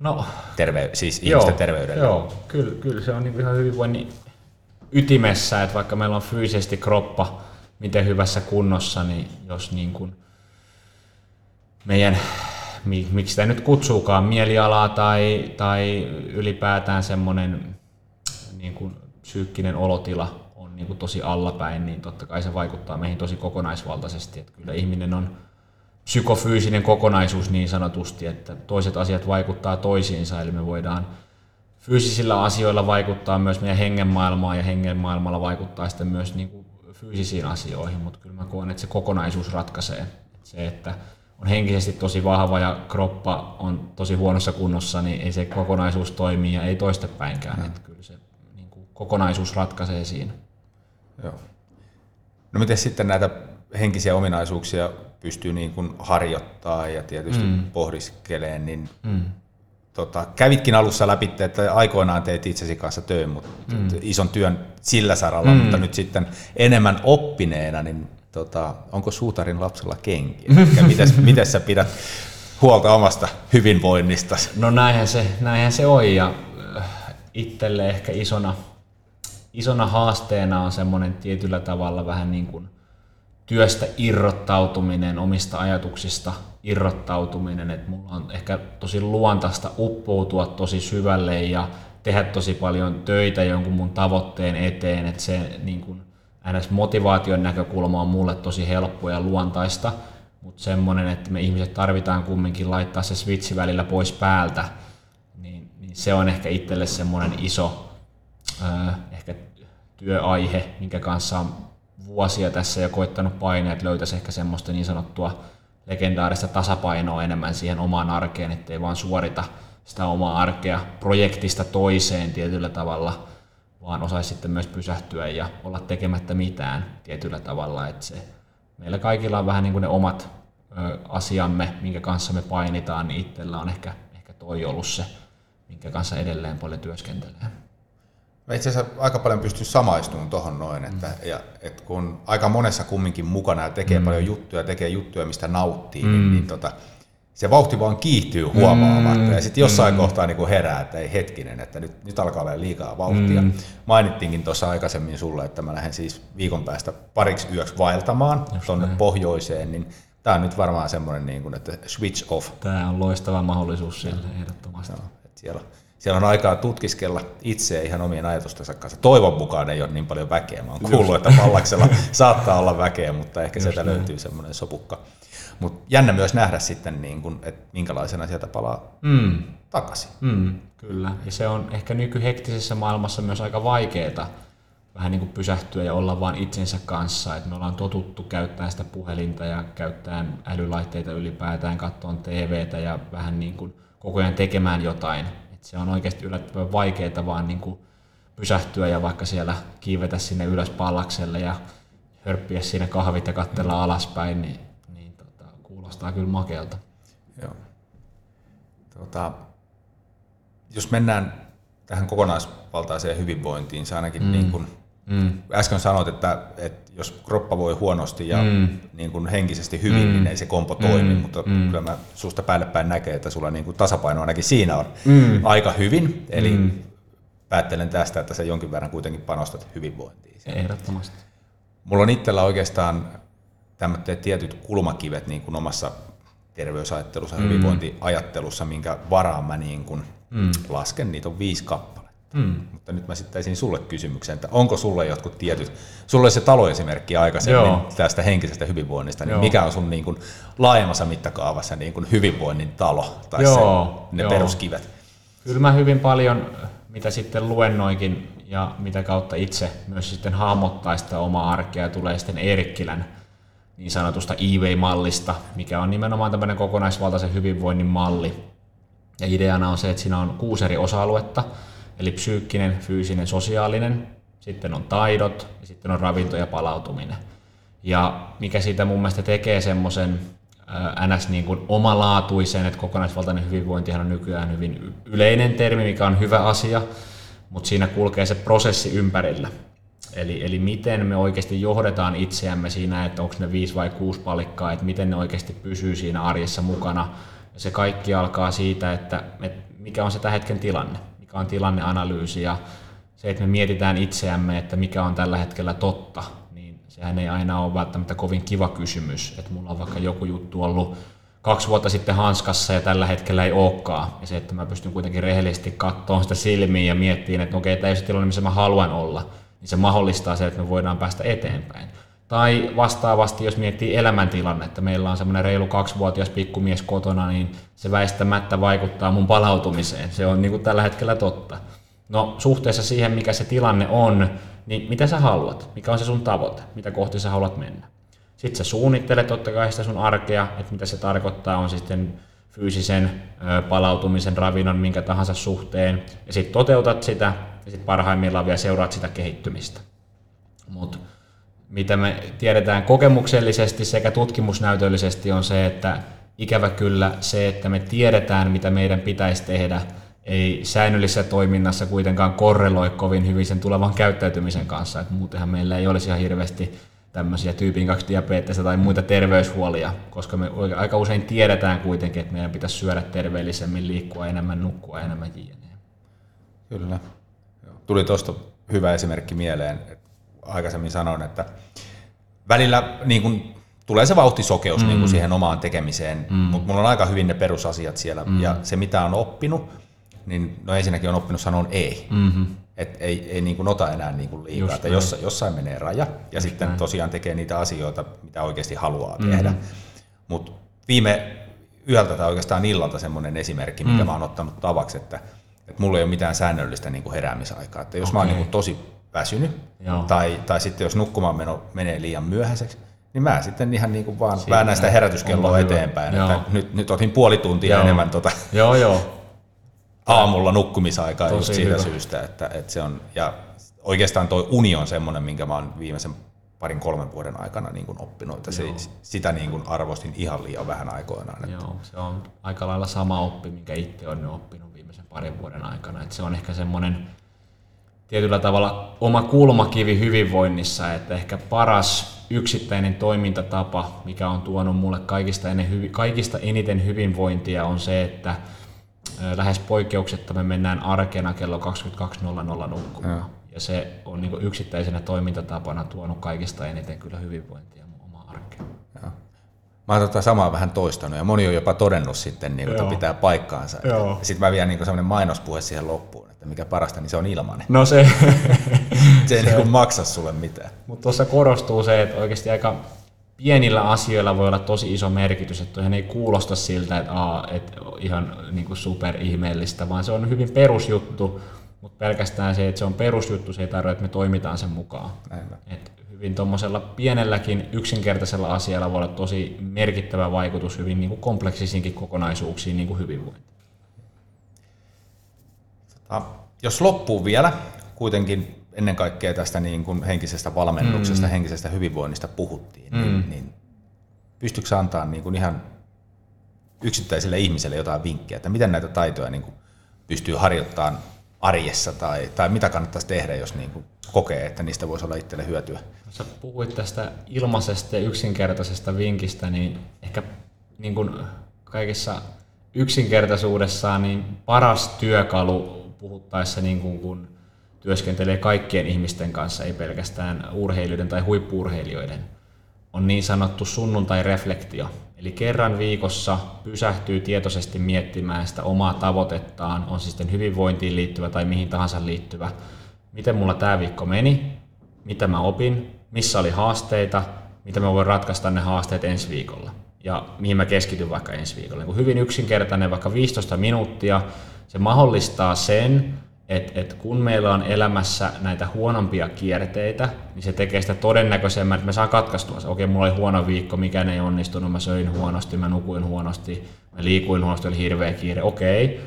No, Terve, siis ihmisten joo, terveydellä. Joo, kyllä, kyllä se on niin ihan hyvinvoinnin ytimessä, että vaikka meillä on fyysisesti kroppa miten hyvässä kunnossa, niin jos niin kuin meidän, miksi sitä nyt kutsuukaan, mielialaa tai, tai ylipäätään semmoinen niin kuin psyykkinen olotila on niin kuin tosi allapäin, niin totta kai se vaikuttaa meihin tosi kokonaisvaltaisesti. Että kyllä ihminen on psykofyysinen kokonaisuus niin sanotusti, että toiset asiat vaikuttaa toisiinsa, eli me voidaan fyysisillä asioilla vaikuttaa myös meidän hengenmaailmaan ja hengenmaailmalla vaikuttaa sitten myös niin kuin fyysisiin asioihin, mutta kyllä mä koen, että se kokonaisuus ratkaisee. Että se, että on henkisesti tosi vahva ja kroppa on tosi huonossa kunnossa, niin ei se kokonaisuus toimi ja ei toistepäinkään. Mm. Että kyllä se niin kuin kokonaisuus ratkaisee siinä. Joo. No miten sitten näitä henkisiä ominaisuuksia pystyy niin kuin harjoittaa ja tietysti mm. pohdiskeleen, niin mm. Tota, kävitkin alussa läpi, että aikoinaan teit itsesi kanssa töön, mutta mm. ison työn sillä saralla, mm. mutta nyt sitten enemmän oppineena, niin tota, onko suutarin lapsella kenkiä? miten, miten sä pidät huolta omasta hyvinvoinnista? No näinhän se, näinhän se on ja äh, itselle ehkä isona isona haasteena on semmoinen tietyllä tavalla vähän niin kuin työstä irrottautuminen, omista ajatuksista irrottautuminen, että mulla on ehkä tosi luontaista uppoutua tosi syvälle ja tehdä tosi paljon töitä jonkun mun tavoitteen eteen, että se niin kuin, ns. motivaation näkökulma on mulle tosi helppo ja luontaista, mutta semmoinen, että me ihmiset tarvitaan kumminkin laittaa se switchi välillä pois päältä, niin, niin se on ehkä itselle semmoinen iso, ehkä työaihe, minkä kanssa on vuosia tässä ja koittanut paineet, löytäisi ehkä semmoista niin sanottua legendaarista tasapainoa enemmän siihen omaan arkeen, ettei vaan suorita sitä omaa arkea projektista toiseen tietyllä tavalla, vaan osaisi sitten myös pysähtyä ja olla tekemättä mitään tietyllä tavalla. Että se, meillä kaikilla on vähän niin kuin ne omat ö, asiamme, minkä kanssa me painitaan, niin itsellä on ehkä, ehkä toi ollut se, minkä kanssa edelleen paljon työskentelee. Mä itse asiassa aika paljon pystyn samaistumaan tuohon noin, että, mm. ja, että kun aika monessa kumminkin mukana ja tekee mm. paljon juttuja, tekee juttuja, mistä nauttii, niin, mm. niin, niin tota, se vauhti vaan kiihtyy huomaamatta. Mm. Ja sitten jossain mm. kohtaa niin herää, että ei hetkinen, että nyt, nyt alkaa olla liikaa vauhtia. Mm. Mainittiinkin tuossa aikaisemmin sulle, että mä lähden siis viikon päästä pariksi yöksi vaeltamaan tuonne pohjoiseen, niin tämä on nyt varmaan semmoinen, niin kuin, että switch off. Tämä on loistava mahdollisuus sille ehdottomasti. No, että siellä siellä on aikaa tutkiskella itse ihan omien ajatustensa kanssa. Toivon mukaan ei ole niin paljon väkeä. Mä oon kuullut, että pallaksella saattaa olla väkeä, mutta ehkä Just sieltä näin. löytyy semmoinen sopukka. Mutta jännä myös nähdä sitten, niin kun, että minkälaisena sieltä palaa mm. takaisin. Mm, kyllä, ja se on ehkä nykyhektisessä maailmassa myös aika vaikeaa vähän niin kuin pysähtyä ja olla vain itsensä kanssa. Et me ollaan totuttu käyttämään sitä puhelinta ja käyttämään älylaitteita ylipäätään, katsomaan TVtä ja vähän niin kuin koko ajan tekemään jotain et se on oikeasti yllättävän vaikeaa vaan niin kuin pysähtyä ja vaikka siellä kiivetä sinne ylös pallakselle ja hörppiä siinä kahvit ja katsella mm. alaspäin, niin, niin tota, kuulostaa kyllä makealta. Joo. Tota, jos mennään tähän kokonaisvaltaiseen hyvinvointiin, se ainakin mm. niin kuin Mm. Äsken sanoit, että, että jos kroppa voi huonosti ja mm. niin kuin henkisesti hyvin, mm. niin ei se kompo toimi, mm. mutta mm. kyllä mä susta päälle päin näkee, että sulla niin kuin tasapaino ainakin siinä on mm. aika hyvin. Eli mm. päättelen tästä, että sä jonkin verran kuitenkin panostat hyvinvointiin. Ehdottomasti. Mulla on itsellä oikeastaan tämmöiset tietyt kulmakivet niin kuin omassa terveysajattelussa, mm. hyvinvointiajattelussa, minkä varaan mä niin kuin mm. lasken. Niitä on viisi kappaletta. Mm. Mutta nyt mä esittäisin sulle kysymyksen, että onko sulle jotkut tietyt, sulle se taloesimerkki aikaisemmin Joo. tästä henkisestä hyvinvoinnista, niin Joo. mikä on sun niin kuin laajemmassa mittakaavassa niin kuin hyvinvoinnin talo tai Joo. Se, ne Joo. peruskivet? Kyllä mä hyvin paljon, mitä sitten luennoinkin ja mitä kautta itse myös sitten hahmottaa sitä omaa arkea, tulee sitten Eerikkilän niin sanotusta e-way-mallista, mikä on nimenomaan tämmöinen kokonaisvaltaisen hyvinvoinnin malli. Ja ideana on se, että siinä on kuusi eri osa-aluetta, Eli psyykkinen, fyysinen, sosiaalinen, sitten on taidot ja sitten on ravinto ja palautuminen. Ja mikä siitä mun mielestä tekee semmoisen ns. Niin kuin omalaatuisen, että kokonaisvaltainen hyvinvointihan on nykyään hyvin yleinen termi, mikä on hyvä asia, mutta siinä kulkee se prosessi ympärillä. Eli, eli miten me oikeasti johdetaan itseämme siinä, että onko ne viisi vai kuusi palikkaa, että miten ne oikeasti pysyy siinä arjessa mukana. Ja se kaikki alkaa siitä, että, että mikä on se tämän hetken tilanne mikä on tilanneanalyysi ja se, että me mietitään itseämme, että mikä on tällä hetkellä totta, niin sehän ei aina ole välttämättä kovin kiva kysymys, että mulla on vaikka joku juttu ollut kaksi vuotta sitten hanskassa ja tällä hetkellä ei olekaan. Ja se, että mä pystyn kuitenkin rehellisesti katsomaan sitä silmiin ja miettimään, että okei, tämä ei se tilanne, missä mä haluan olla, niin se mahdollistaa se, että me voidaan päästä eteenpäin. Tai vastaavasti, jos miettii elämäntilannetta, meillä on semmoinen reilu kaksivuotias pikkumies kotona, niin se väistämättä vaikuttaa mun palautumiseen. Se on niin kuin tällä hetkellä totta. No suhteessa siihen, mikä se tilanne on, niin mitä sä haluat? Mikä on se sun tavoite? Mitä kohti sä haluat mennä? Sitten sä suunnittelet totta kai sitä sun arkea, että mitä se tarkoittaa, on sitten fyysisen palautumisen, ravinnon, minkä tahansa suhteen. Ja sitten toteutat sitä ja sitten parhaimmillaan vielä seuraat sitä kehittymistä. Mutta mitä me tiedetään kokemuksellisesti sekä tutkimusnäytöllisesti on se, että ikävä kyllä se, että me tiedetään, mitä meidän pitäisi tehdä, ei säännöllisessä toiminnassa kuitenkaan korreloi kovin hyvin sen tulevan käyttäytymisen kanssa. että muutenhan meillä ei olisi ihan hirveästi tämmöisiä tyypin 2 diabetesia tai muita terveyshuolia, koska me aika usein tiedetään kuitenkin, että meidän pitäisi syödä terveellisemmin, liikkua enemmän, nukkua enemmän jne. Kyllä. Tuli tuosta hyvä esimerkki mieleen, että aikaisemmin sanoin, että välillä niin kuin, tulee se vauhtisokeus mm. niin kuin siihen omaan tekemiseen, mm. mutta mulla on aika hyvin ne perusasiat siellä. Mm. Ja se, mitä on oppinut, niin no ensinnäkin on oppinut sanoa ei. Mm-hmm. Et ei, ei niin kuin ota enää niin kuin liikaa, Just että jossain, jossain menee raja ja Just sitten näin. tosiaan tekee niitä asioita, mitä oikeasti haluaa mm-hmm. tehdä. Mutta viime yöltä tai oikeastaan illalta semmoinen esimerkki, mikä mm. mä oon ottanut tavaksi, että, että mulla ei ole mitään säännöllistä niin kuin heräämisaikaa. Että jos okay. mä oon niin kuin tosi väsynyt, Joo. tai, tai sitten jos nukkumaan meno menee liian myöhäiseksi, niin mä sitten ihan niin kuin vaan Siinä väännän sitä herätyskelloa eteenpäin, että nyt, nyt otin puoli tuntia joo. enemmän tota joo, joo. aamulla nukkumisaikaa Tosi just siitä hyvä. syystä, että, että se on, ja oikeastaan toi uni on semmoinen, minkä mä oon viimeisen parin kolmen vuoden aikana niin kuin oppinut, että se, sitä niin kuin arvostin ihan liian vähän aikoinaan. Että. Joo, se on aika lailla sama oppi, minkä itse olen oppinut viimeisen parin vuoden aikana. Että se on ehkä semmoinen tietyllä tavalla oma kulmakivi hyvinvoinnissa, että ehkä paras yksittäinen toimintatapa, mikä on tuonut mulle kaikista, ennen, kaikista eniten hyvinvointia, on se, että lähes poikkeuksetta me mennään arkena kello 22.00 nukkumaan. Ja. ja se on niin yksittäisenä toimintatapana tuonut kaikista eniten kyllä hyvinvointia mun omaan arkeen. Ja. Mä oon tota samaa vähän toistanut ja moni on jopa todennut sitten, niin, että pitää paikkaansa. Sitten mä vielä niin sellainen mainospuhe siihen loppuun, että mikä parasta, niin se on ilmainen. No se... se ei niin maksa sulle mitään. Mutta tuossa korostuu se, että oikeasti aika pienillä asioilla voi olla tosi iso merkitys, että ihan ei kuulosta siltä, että, aa, että ihan niin kuin super ihmeellistä, vaan se on hyvin perusjuttu, mutta pelkästään se, että se on perusjuttu, se ei tarvitse, että me toimitaan sen mukaan. Et hyvin tuommoisella pienelläkin yksinkertaisella asialla voi olla tosi merkittävä vaikutus hyvin niin kuin kompleksisiinkin kokonaisuuksiin, niin kuin hyvinvointi. Jos loppuu vielä, kuitenkin ennen kaikkea tästä niin kuin henkisestä valmennuksesta, mm. henkisestä hyvinvoinnista puhuttiin, niin, mm. niin pystyykö antaa niin kuin ihan yksittäiselle ihmiselle jotain vinkkejä, että miten näitä taitoja niin kuin pystyy harjoittamaan arjessa tai, tai mitä kannattaisi tehdä, jos niin kuin kokee, että niistä voisi olla itselle hyötyä? Sä puhuit tästä ilmaisesta ja yksinkertaisesta vinkistä, niin ehkä niin kuin kaikessa yksinkertaisuudessaan niin paras työkalu puhuttaessa niin kuin kun työskentelee kaikkien ihmisten kanssa, ei pelkästään urheilijoiden tai huippuurheilijoiden, on niin sanottu sunnuntai-reflektio. Eli kerran viikossa pysähtyy tietoisesti miettimään sitä omaa tavoitettaan, on se sitten hyvinvointiin liittyvä tai mihin tahansa liittyvä. Miten mulla tämä viikko meni, mitä mä opin, missä oli haasteita, mitä mä voin ratkaista ne haasteet ensi viikolla ja mihin mä keskityn vaikka ensi viikolla. Niin hyvin yksinkertainen, vaikka 15 minuuttia, se mahdollistaa sen, että et kun meillä on elämässä näitä huonompia kierteitä, niin se tekee sitä todennäköisemmän, että me saan katkaistua se. Okei, mulla oli huono viikko, mikään ei onnistunut, mä söin huonosti, mä nukuin huonosti, mä liikuin huonosti, oli hirveä kiire. Okei,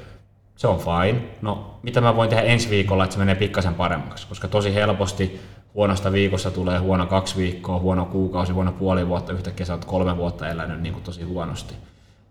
se on fine. No, mitä mä voin tehdä ensi viikolla, että se menee pikkasen paremmaksi? Koska tosi helposti huonosta viikossa tulee huono kaksi viikkoa, huono kuukausi, huono puoli vuotta, yhtäkkiä sä oot kolme vuotta elänyt niin kuin tosi huonosti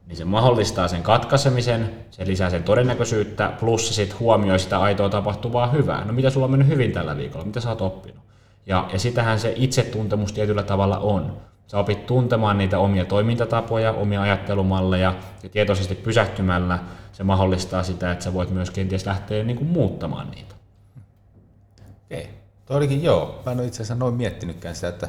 niin se mahdollistaa sen katkaisemisen, se lisää sen todennäköisyyttä, plus se sitten huomioi sitä aitoa tapahtuvaa hyvää. No mitä sulla on mennyt hyvin tällä viikolla, mitä sä oot oppinut? Ja, ja sitähän se itsetuntemus tietyllä tavalla on. Sä opit tuntemaan niitä omia toimintatapoja, omia ajattelumalleja ja tietoisesti pysähtymällä se mahdollistaa sitä, että sä voit myös kenties lähteä niin kuin muuttamaan niitä. Okei. Okay. Tuo olikin joo. Mä en ole itse asiassa noin miettinytkään sitä, että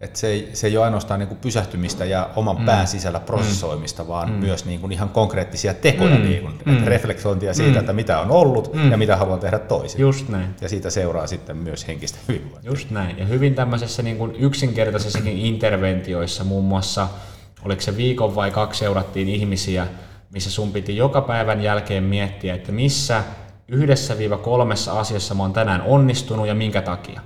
että se, ei, se ei ole ainoastaan niin kuin pysähtymistä ja oman mm. pään sisällä prosessoimista, mm. vaan mm. myös niin kuin ihan konkreettisia tekoja, mm. niin kuin, mm. reflektointia siitä, mm. että mitä on ollut mm. ja mitä haluan tehdä toisin. Just näin. Ja siitä seuraa sitten myös henkistä hyvinvointia. Just näin. Ja hyvin tämmöisessä niin kuin yksinkertaisessakin interventioissa, muun muassa, oliko se viikon vai kaksi seurattiin ihmisiä, missä sun piti joka päivän jälkeen miettiä, että missä yhdessä viiva kolmessa asiassa mä oon tänään onnistunut ja minkä takia.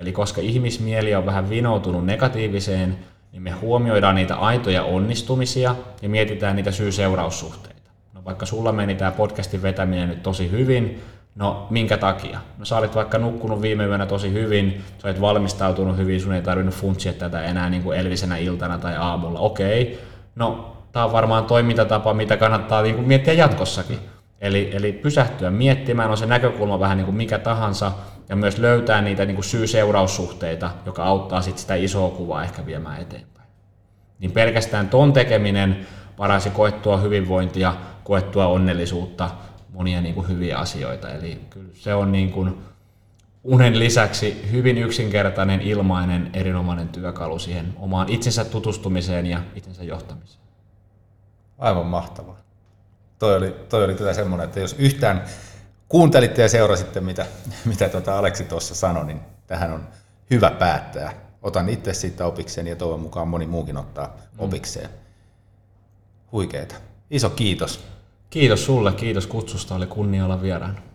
Eli koska ihmismieli on vähän vinoutunut negatiiviseen, niin me huomioidaan niitä aitoja onnistumisia ja mietitään niitä syy-seuraussuhteita. No vaikka sulla meni tämä podcastin vetäminen nyt tosi hyvin, no minkä takia? No sä olit vaikka nukkunut viime yönä tosi hyvin, sä olit valmistautunut hyvin, sun ei tarvinnut funtsia tätä enää niin kuin elvisenä iltana tai aamulla. Okei, no tämä on varmaan toimintatapa, mitä kannattaa niin kuin miettiä jatkossakin. Eli, eli pysähtyä miettimään, on se näkökulma vähän niin kuin mikä tahansa, ja myös löytää niitä niin kuin syy-seuraussuhteita, joka auttaa sit sitä isoa kuvaa ehkä viemään eteenpäin. Niin pelkästään ton tekeminen paransi koettua hyvinvointia, koettua onnellisuutta, monia niin kuin hyviä asioita. Eli kyllä se on niin kuin unen lisäksi hyvin yksinkertainen, ilmainen, erinomainen työkalu siihen omaan itsensä tutustumiseen ja itsensä johtamiseen. Aivan mahtavaa. Toi oli, toi oli kyllä semmoinen, että jos yhtään kuuntelitte ja seurasitte, mitä, mitä tuota Aleksi tuossa sanoi, niin tähän on hyvä päättää. Otan itse siitä opikseen ja toivon mukaan moni muukin ottaa mm. opikseen. Huikeeta. Iso kiitos. Kiitos sulle, kiitos kutsusta, oli kunnia olla vieraana.